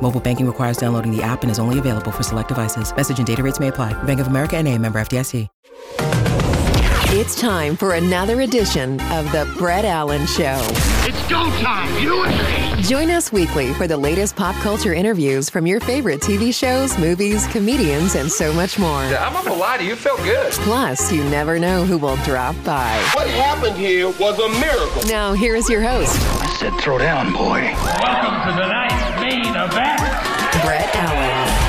Mobile banking requires downloading the app and is only available for select devices. Message and data rates may apply. Bank of America and a member FDIC. It's time for another edition of The Brett Allen Show. It's go time, you and me. Join us weekly for the latest pop culture interviews from your favorite TV shows, movies, comedians, and so much more. I'm not gonna lie to you, it felt good. Plus, you never know who will drop by. What happened here was a miracle. Now, here is your host, I said throw down, boy. Welcome to tonight's main event. Brett Allen.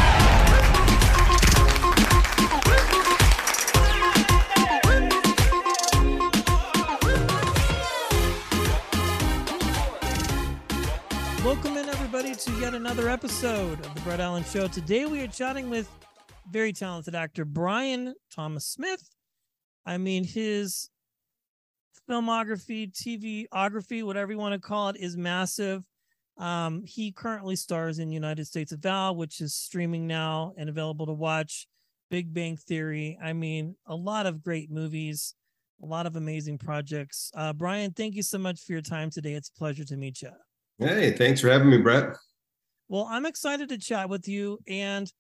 Welcome in, everybody, to yet another episode of the Brett Allen Show. Today, we are chatting with very talented actor Brian Thomas Smith. I mean, his filmography, TVography, whatever you want to call it, is massive. Um, he currently stars in United States of Al, which is streaming now and available to watch. Big Bang Theory. I mean, a lot of great movies, a lot of amazing projects. Uh, Brian, thank you so much for your time today. It's a pleasure to meet you. Hey, thanks for having me, Brett. Well, I'm excited to chat with you. And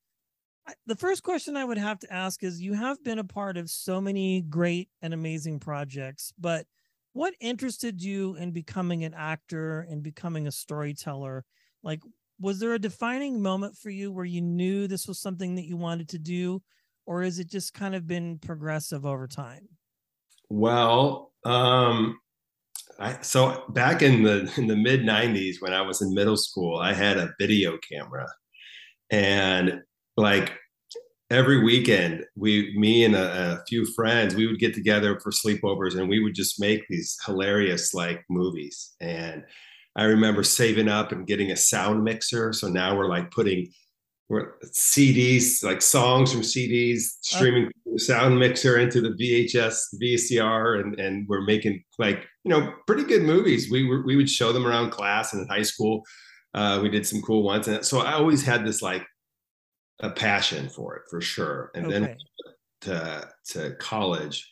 I- the first question I would have to ask is you have been a part of so many great and amazing projects, but what interested you in becoming an actor and becoming a storyteller? Like, was there a defining moment for you where you knew this was something that you wanted to do, or is it just kind of been progressive over time? Well, um, I, so back in the in the mid '90s, when I was in middle school, I had a video camera, and like every weekend, we, me and a, a few friends, we would get together for sleepovers, and we would just make these hilarious like movies. And I remember saving up and getting a sound mixer. So now we're like putting we're CDs, like songs from CDs, streaming the sound mixer into the VHS, VCR, and and we're making like you know pretty good movies. We were we would show them around class and in high school. Uh, we did some cool ones, and so I always had this like a passion for it for sure. And then to to college,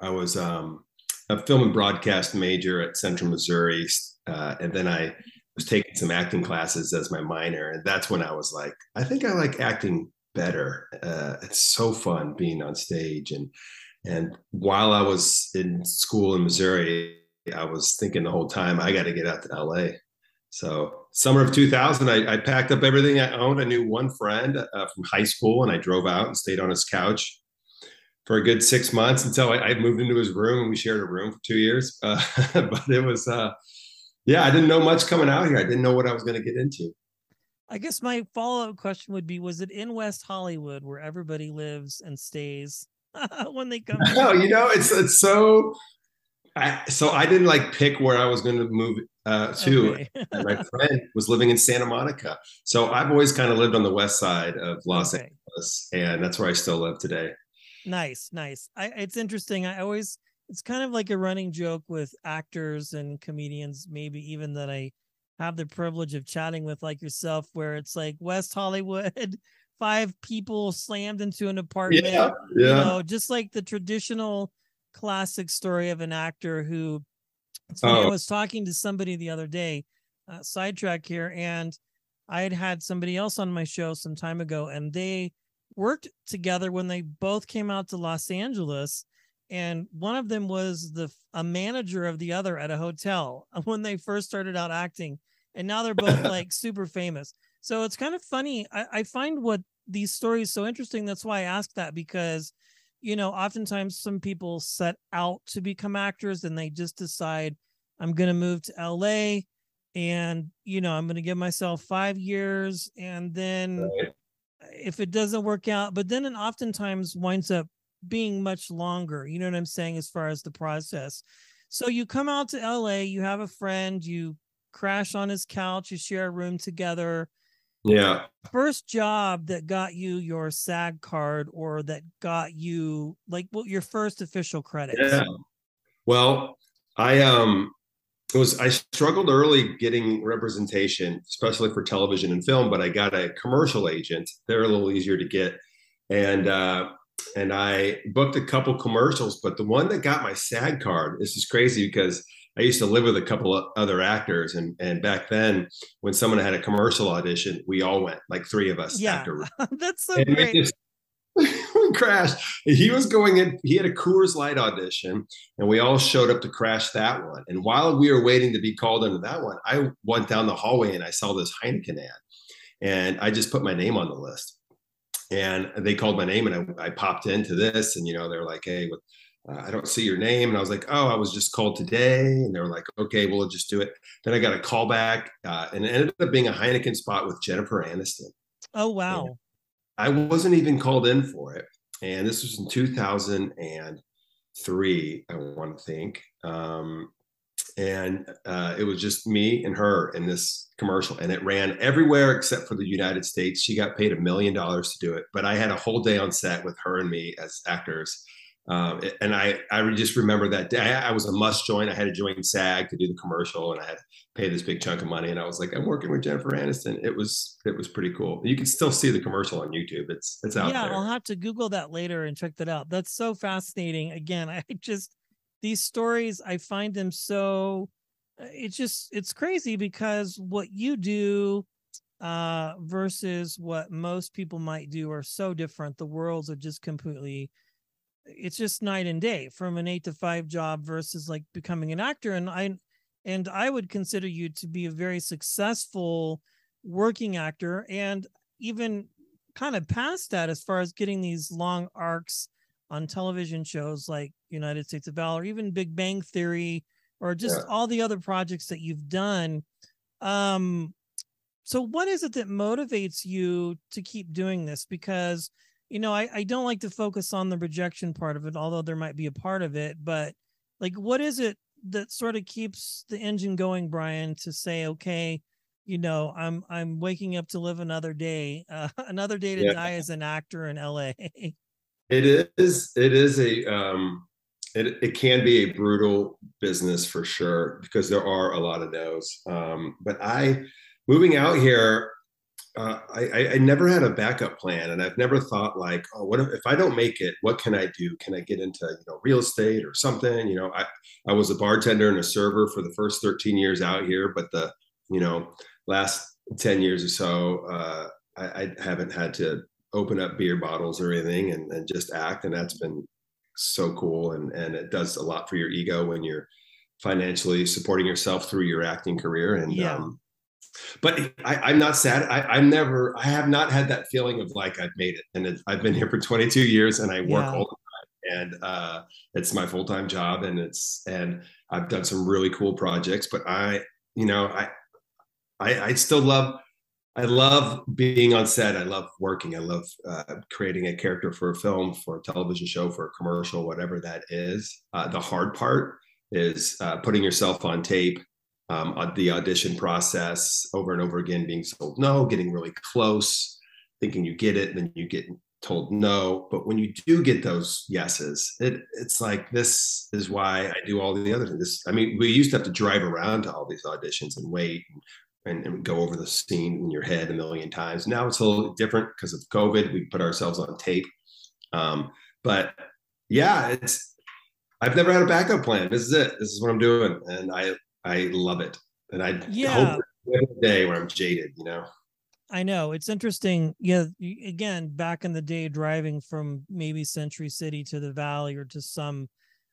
I was um, a film and broadcast major at Central Missouri, uh, and then I was taking some acting classes as my minor, and that's when I was like, I think I like acting better. Uh, it's so fun being on stage, and and while I was in school in Missouri, I was thinking the whole time I got to get out to LA. So summer of 2000, I, I packed up everything I owned. I knew one friend uh, from high school, and I drove out and stayed on his couch for a good six months until I, I moved into his room and we shared a room for two years. Uh, but it was, uh, yeah, I didn't know much coming out here. I didn't know what I was going to get into. I guess my follow up question would be Was it in West Hollywood where everybody lives and stays when they come? No, you know, it's it's so. I, so I didn't like pick where I was going to move uh, to. Okay. And my friend was living in Santa Monica, so I've always kind of lived on the west side of Los Okay. Angeles, and that's where I still live today. Nice, nice. I it's interesting. I always it's kind of like a running joke with actors and comedians, maybe even that I have the privilege of chatting with like yourself, where it's like West Hollywood, five people slammed into an apartment. Yeah, You know, just like the traditional classic story of an actor who funny, I Oh. was talking to somebody the other day, uh, sidetrack here, and I had had somebody else on my show some time ago, and they worked together when they both came out to Los Angeles. And one of them was the a manager of the other at a hotel when they first started out acting, and now they're both like super famous. So it's kind of funny. I, I find what these stories so interesting. That's why I ask that because, you know, oftentimes some people set out to become actors and they just decide, I'm going to move to LA and, you know, I'm going to give myself five years and then Right. if it doesn't work out, but then it oftentimes winds up being much longer. You know what I'm saying? As far as the process. So you come out to LA, you have a friend, you crash on his couch, you share a room together. Yeah. First job that got you your SAG card or that got you like what your first official credit? Yeah. Well, I um it was I struggled early getting representation, especially for television and film, but I got a commercial agent. They're a little easier to get. And uh and I booked a couple commercials, but the one that got my SAG card, this is crazy because I used to live with a couple of other actors, and and back then, when someone had a commercial audition, we all went, like three of us. Yeah, actor. that's so And great. just- we crashed. He was going in. He had a Coors Light audition, and we all showed up to crash that one. And while we were waiting to be called into that one, I went down the hallway and I saw this Heineken ad, and I just put my name on the list. And they called my name, and I, I popped into this, and you know they're like, "Hey, what, uh, I don't see your name," and I was like, "Oh, I was just called today," and they were like, "Okay, we'll just do it." Then I got a call back, uh, and it ended up being a Heineken spot with Jennifer Aniston. oh wow. I wasn't even called in for it. And this was in 2003, I want to think. Um, and uh, it was just me and her in this commercial, and it ran everywhere except for the United States. She got paid a million dollars to do it, but I had a whole day on set with her and me as actors. Um, and I, I just remember that day. I, was a must join. I had to join SAG to do the commercial, and I had to pay this big chunk of money. And I was like, I'm working with Jennifer Aniston. It was, it was pretty cool. You can still see the commercial on YouTube. It's, it's out yeah, there. I'll have to Google that later and check that out. That's so fascinating. Again, I just these stories I find them so uh, it's just it's crazy because what you do uh versus what most people might do are so different. The worlds are just completely it's just night and day from an 8 to 5 job versus like becoming an actor and I and I would consider you to be a very successful working actor and even kind of past that as far as getting these long arcs on television shows like United States of Valor, even Big Bang Theory, or just Yeah. all the other projects that you've done. Um, so what is it that motivates you to keep doing this? Because you know, I, I don't like to focus on the rejection part of it, although there might be a part of it, but like what is it that sort of keeps the engine going, Brian, to say, okay, you know, I'm I'm waking up to live another day, uh, another day to Yeah. die as an actor in LA. It is. It is a. Um, it it can be a brutal business for sure because there are a lot of no's. Um, but I, moving out here, uh, I, I I never had a backup plan, and I've never thought like, oh, what if, if I don't make it? What can I do? Can I get into you know real estate or something? You know, I I was a bartender and a server for the first 13 years out here, but the you know last 10 years or so, uh, I, I haven't had to open up beer bottles or anything and, and just act and that's been so cool and and it does a lot for your ego when you're financially supporting yourself through your acting career and Yeah. um but I, I'm not sad. I, I'm never. I have not had that feeling of like I've made it, and it, I've been here for 22 years, and I work Yeah. all the time, and uh, it's my full time job, and it's and I've done some really cool projects. But I, you know, I, I, I still love I love being on set. I love working. I love uh, creating a character for a film, for a television show, for a commercial, whatever that is. Uh, the hard part is uh, putting yourself on tape, um, the audition process over and over again, being told no, getting really close, thinking you get it, then you get told no. But when you do get those yeses, it it's like this is why I do all the other things. This, I mean, we used to have to drive around to all these auditions and wait and and, go over the scene in your head a million times. Now it's a little different because of COVID. We put ourselves on tape. Um, but yeah, it's I've never had a backup plan. This is it. This is what I'm doing, and I I love it. And I Yeah. hope a day where I'm jaded. You know. I know it's interesting. Yeah, again, back in the day, driving from maybe Century City to the Valley or to some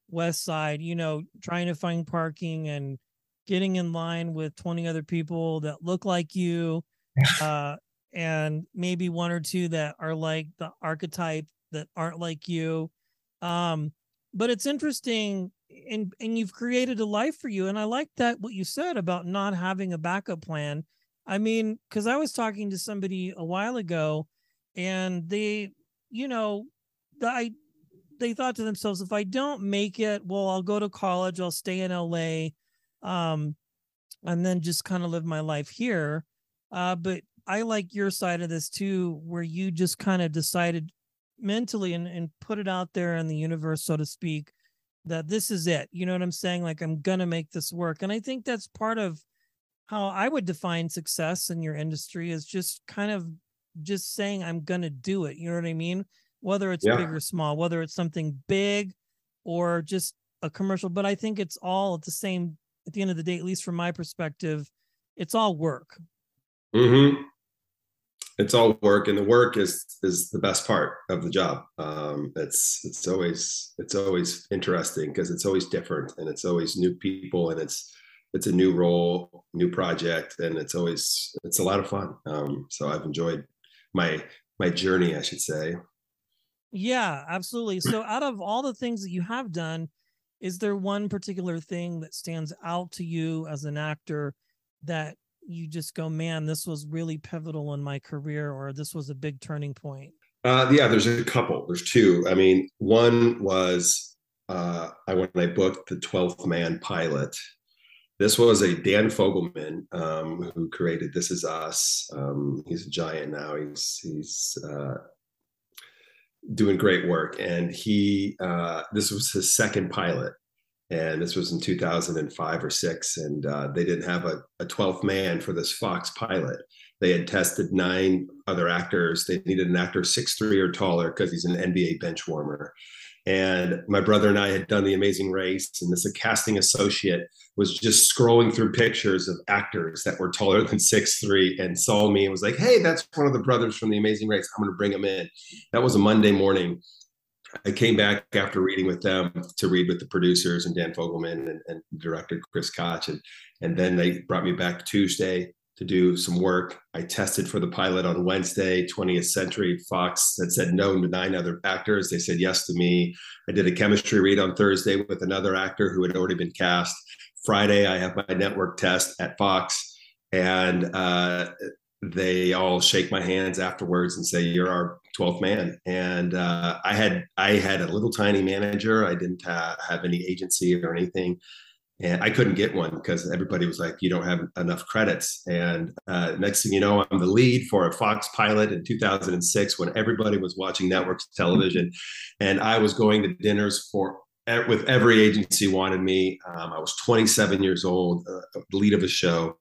West Side, you know, trying to find parking and getting in line with 20 other people that look like you, uh, and maybe one or two that are like the archetype that aren't like you. Um, but it's interesting, and and you've created a life for you, and I like that what you said about not having a backup plan. I mean, because I was talking to somebody a while ago, and they, you know, I they thought to themselves, if I don't make it, well, I'll go to college, I'll stay in LA, um, and then just kind of live my life here. Uh, but I like your side of this too, where you just kind of decided mentally and, and put it out there in the universe, so to speak, that this is it. You know what I'm saying? Like I'm gonna make this work. And I think that's part of how I would define success in your industry is just kind of just saying I'm gonna do it. You know what I mean? Whether it's yeah. big or small, whether it's something big or just a commercial. But I think it's all at the same at the end of the day, at least from my perspective, it's all work. Mm-hmm. It's all work, and the work is is the best part of the job. Um, it's it's always it's always interesting because it's always different, and it's always new people, and it's it's a new role, new project, and it's always it's a lot of fun. Um, so I've enjoyed my my journey, I should say. Yeah, absolutely. So out of all the things that you have done, is there one particular thing that stands out to you as an actor that you just go, man, this was really pivotal in my career, or this was a big turning point? Uh, yeah, there's a couple. There's two. I mean, one was uh, I when I booked the 12th Man pilot. This was a Dan Fogelman um, who created This Is Us. Um, he's a giant now. He's he's uh, doing great work, and he uh, this was his second pilot and this was in 2005 or six and uh, they didn't have a, a 12th man for this fox pilot. They had tested nine other actors. They needed an actor six three or taller because he's an nba bench warmer. And my brother and i had done the amazing race and this casting associate was just scrolling through pictures of actors that were taller than six three and saw me and was like hey that's one of the brothers from the amazing race. I'm going to bring him in. That was a monday morning I came back after reading with them to read with the producers and Dan Fogelman and, and director Chris Koch. And, and then they brought me back Tuesday to do some work. I tested for the pilot on Wednesday, 20th Century Fox that said no to nine other actors. They said yes to me. I did a chemistry read on Thursday with another actor who had already been cast. Friday, I have my network test at Fox. And uh, they all shake my hands afterwards and say you're our 12th man. And uh, i had i had a little tiny manager. I didn't ha- have any agency or anything. And i couldn't get one because everybody was like you don't have enough credits. And uh, next thing you know i'm the lead for a fox pilot in 2006 when everybody was watching network television. And i was going to dinners for with every agency wanted me. Um, i was 27 years old uh, lead of a show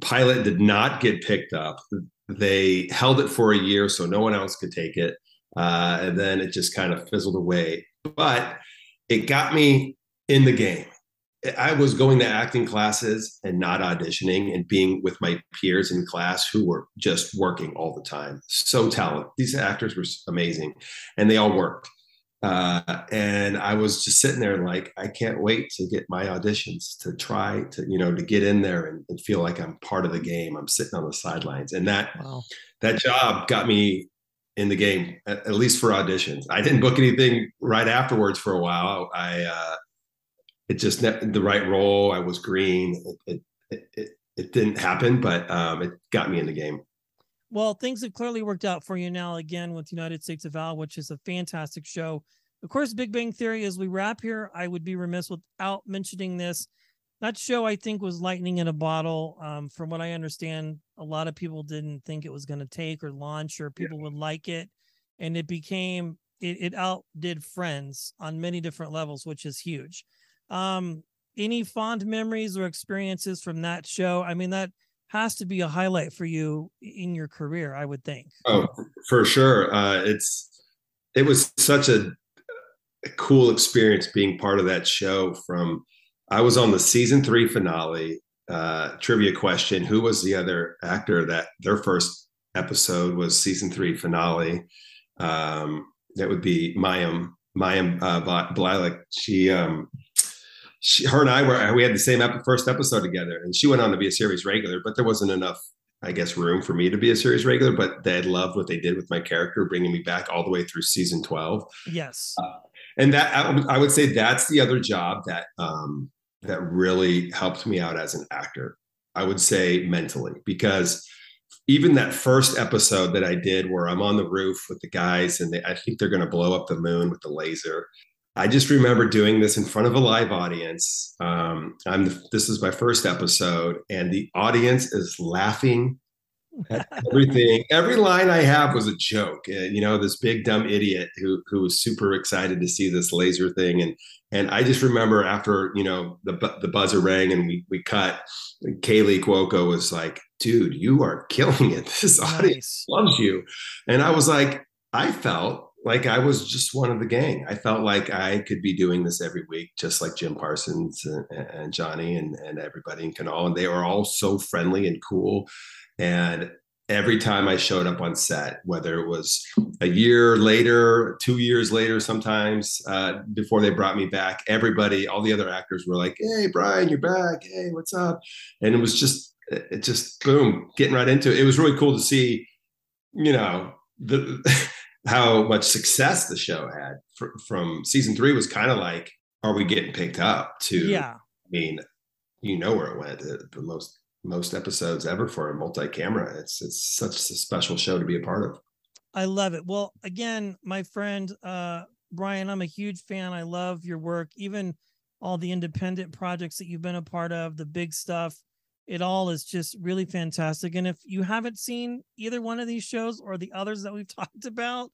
pilot did not get picked up. They held it for a year so no one else could take it. Uh, and then it just kind of fizzled away. But it got me in the game. I was going to acting classes and not auditioning and being with my peers in class who were just working all the time. So talented. These actors were amazing and they all worked. Uh, and I was just sitting there like, I can't wait to get my auditions to try to, you know, to get in there and, and feel like I'm part of the game. I'm sitting on the sidelines. And that, wow. that job got me in the game, at, at, least for auditions. I didn't book anything right afterwards for a while. I, uh, it just, the right role. I was green. It, it, it, it didn't happen, but um, it got me in the game. Well, things have clearly worked out for you now again with United States of Al, which is a fantastic show. Of course, Big Bang Theory, as we wrap here, I would be remiss without mentioning this. That show, I think, was lightning in a bottle. Um, from what I understand, a lot of people didn't think it was going to take or launch or people yeah. would like it. And it became, it, it outdid Friends on many different levels, which is huge. Um, any fond memories or experiences from that show? I mean, that has to be a highlight for you in your career, I would think. Oh, for sure. Uh, it's it was such a, a cool experience being part of that show. From I was on the season three finale. Uh, trivia question: Who was the other actor that their first episode was season three finale? Um, that would be Mayim Mayim uh, Bialik. She um, she, her and I were we had the same ep- first episode together, and she went on to be a series regular, but there wasn't enough, I guess, room for me to be a series regular. But they loved what they did with my character, bringing me back all the way through season twelve. Yes, uh, and that I, I, would say that's the other job that um, that really helped me out as an actor. I would say mentally because even that first episode that I did where I'm on the roof with the guys and they, I think they're going to blow up the moon with the laser. I just remember doing this in front of a live audience. Um, I'm this is my first episode, and the audience is laughing at everything, every line I have was a joke. Uh, you know, this big dumb idiot who who was super excited to see this laser thing, and and I just remember after you know the the buzzer rang and we we cut. Kaley Cuoco was like, "Dude, you are killing it. This nice. audience loves you," and I was like, I felt like I was just one of the gang. I felt like I could be doing this every week, just like Jim Parsons and, and Johnny and, and everybody in Kunal. And they were all so friendly and cool. And every time I showed up on set, whether it was a year later, two years later, sometimes uh, before they brought me back, everybody, all the other actors were like, "Hey, Brian, you're back. Hey, what's up?" And it was just, it just boom, getting right into it. It was really cool to see, you know, the how much success the show had fr- from season three was kind of like, are we getting picked up? To yeah, I mean, you know where it went. The, the most most episodes ever for a multi-camera. It's it's such a special show to be a part of. I love it. Well, again, my friend uh, Brian, I'm a huge fan. I love your work, even all the independent projects that you've been a part of, the big stuff. It all is just really fantastic. And if you haven't seen either one of these shows or the others that we've talked about,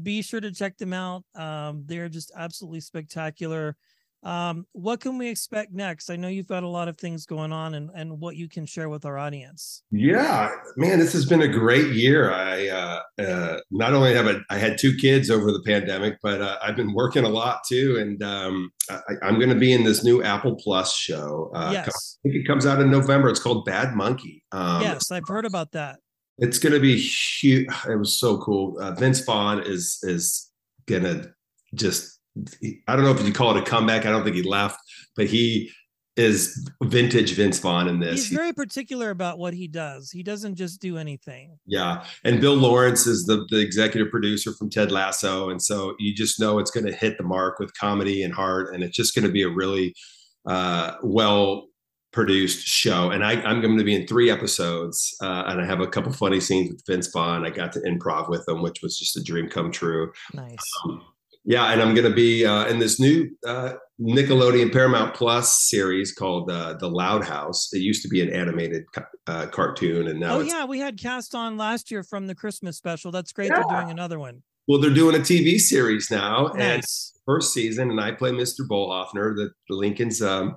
be sure to check them out. Um, they're just absolutely spectacular. Um, what can we expect next? I know you've got a lot of things going on and, and what you can share with our audience. Yeah, man, this has been a great year. I uh, uh, not only have a, I had two kids over the pandemic, but uh, I've been working a lot too. And um, I, am going to be in this new Apple Plus show. Uh, yes. I think it comes out in November. It's called Bad Monkey. Um, yes, I've heard about that. It's going to be huge. It was so cool. Uh, Vince Vaughn is is going to just I don't know if you call it a comeback. I don't think he left, but he is vintage Vince Vaughn in this. He's very particular about what he does. He doesn't just do anything. Yeah. And Bill Lawrence is the, the executive producer from Ted Lasso. And so you just know it's going to hit the mark with comedy and heart. And it's just going to be a really uh, well produced show. And I, am going to be in three episodes. Uh, and I have a couple funny scenes with Vince Vaughn. I got to improv with him, which was just a dream come true. Nice. Um, yeah, and I'm going to be uh, in this new uh, Nickelodeon Paramount Plus series called uh, The Loud House. It used to be an animated uh, cartoon, and now oh yeah, we had cast on last year from the Christmas special. That's great. Yeah. They're doing another one. Well, they're doing a TV series now, nice. and first season, and I play Mr. Bolhofner, the, the Lincoln's um,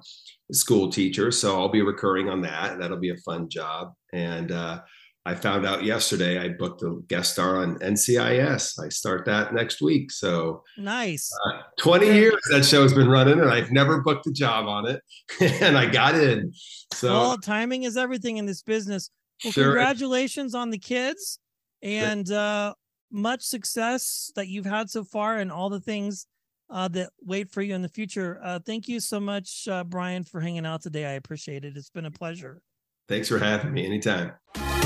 school teacher. So I'll be recurring on that. That'll be a fun job, and uh, I found out yesterday I booked a guest star on NCIS. I start that next week. So nice. Uh, 20 years that show's been running and I've never booked a job on it. and I got in. So well, timing is everything in this business. Well, sure. congratulations on the kids and uh, much success that you've had so far and all the things uh, that wait for you in the future. Uh, thank you so much, uh, Brian, for hanging out today. I appreciate it. It's been a pleasure. Thanks for having me anytime.